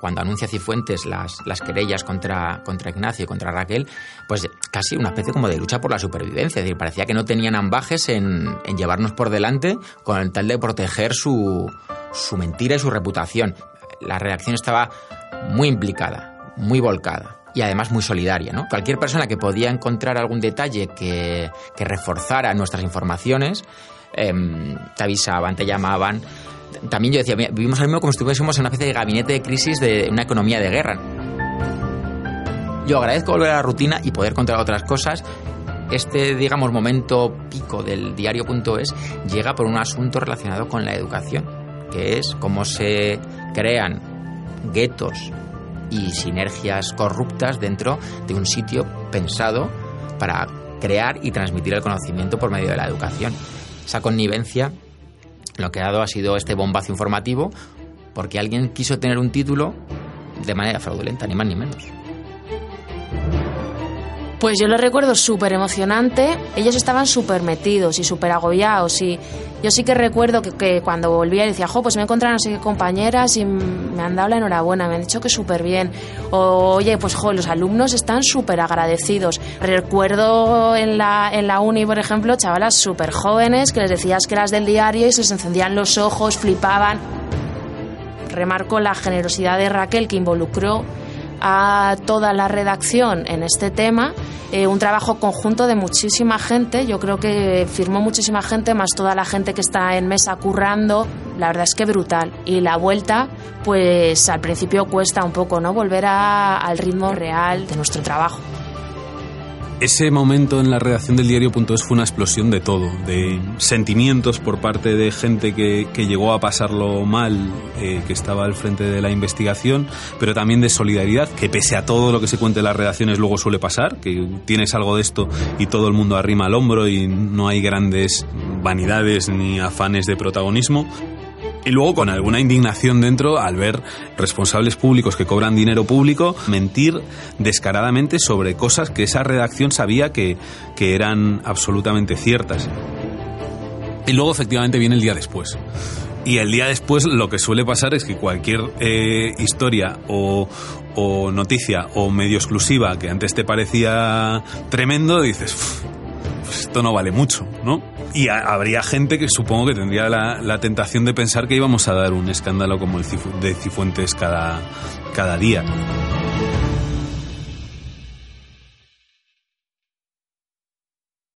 cuando anuncia Cifuentes las, las querellas contra, contra Ignacio y contra Raquel, pues casi una especie como de lucha por la supervivencia. Es decir, parecía que no tenían ambajes en, en llevarnos por delante con el tal de proteger su, su mentira y su reputación. La redacción estaba muy implicada, muy volcada y además muy solidaria. ¿no? Cualquier persona que podía encontrar algún detalle que, que reforzara nuestras informaciones, eh, te avisaban, te llamaban. También yo decía, vivimos ahora mismo como si estuviésemos en una especie de gabinete de crisis de una economía de guerra. Yo agradezco volver a la rutina y poder contar otras cosas. Este, digamos, momento pico del diario.es llega por un asunto relacionado con la educación, que es cómo se crean guetos y sinergias corruptas dentro de un sitio pensado para crear y transmitir el conocimiento por medio de la educación. Esa connivencia lo que ha dado ha sido este bombazo informativo porque alguien quiso tener un título de manera fraudulenta, ni más ni menos. Pues yo lo recuerdo súper emocionante. Ellos estaban súper metidos y súper agobiados. Y yo sí que recuerdo que, que cuando volvía decía, jo, pues me he encontrado no compañeras y me han dado la enhorabuena, me han dicho que súper bien. O, oye, pues jo, los alumnos están súper agradecidos. Recuerdo en la, en la uni, por ejemplo, chavalas súper jóvenes que les decías que eras del diario y se les encendían los ojos, flipaban. Remarco la generosidad de Raquel que involucró a toda la redacción en este tema, eh, un trabajo conjunto de muchísima gente, yo creo que firmó muchísima gente, más toda la gente que está en mesa currando, la verdad es que brutal. Y la vuelta, pues al principio cuesta un poco, ¿no? Volver a- al ritmo real de nuestro trabajo. Ese momento en la redacción del diario.es fue una explosión de todo, de sentimientos por parte de gente que, que llegó a pasarlo mal, eh, que estaba al frente de la investigación, pero también de solidaridad, que pese a todo lo que se cuente en las redacciones luego suele pasar, que tienes algo de esto y todo el mundo arrima al hombro y no hay grandes vanidades ni afanes de protagonismo. Y luego con alguna indignación dentro al ver responsables públicos que cobran dinero público mentir descaradamente sobre cosas que esa redacción sabía que, que eran absolutamente ciertas. Y luego efectivamente viene el día después. Y el día después lo que suele pasar es que cualquier eh, historia o, o noticia o medio exclusiva que antes te parecía tremendo, dices, "Uf, pues esto no vale mucho, ¿no? Y ha- habría gente que supongo que tendría la, tentación de pensar que íbamos a dar un escándalo como el de Cifuentes cada, cada día.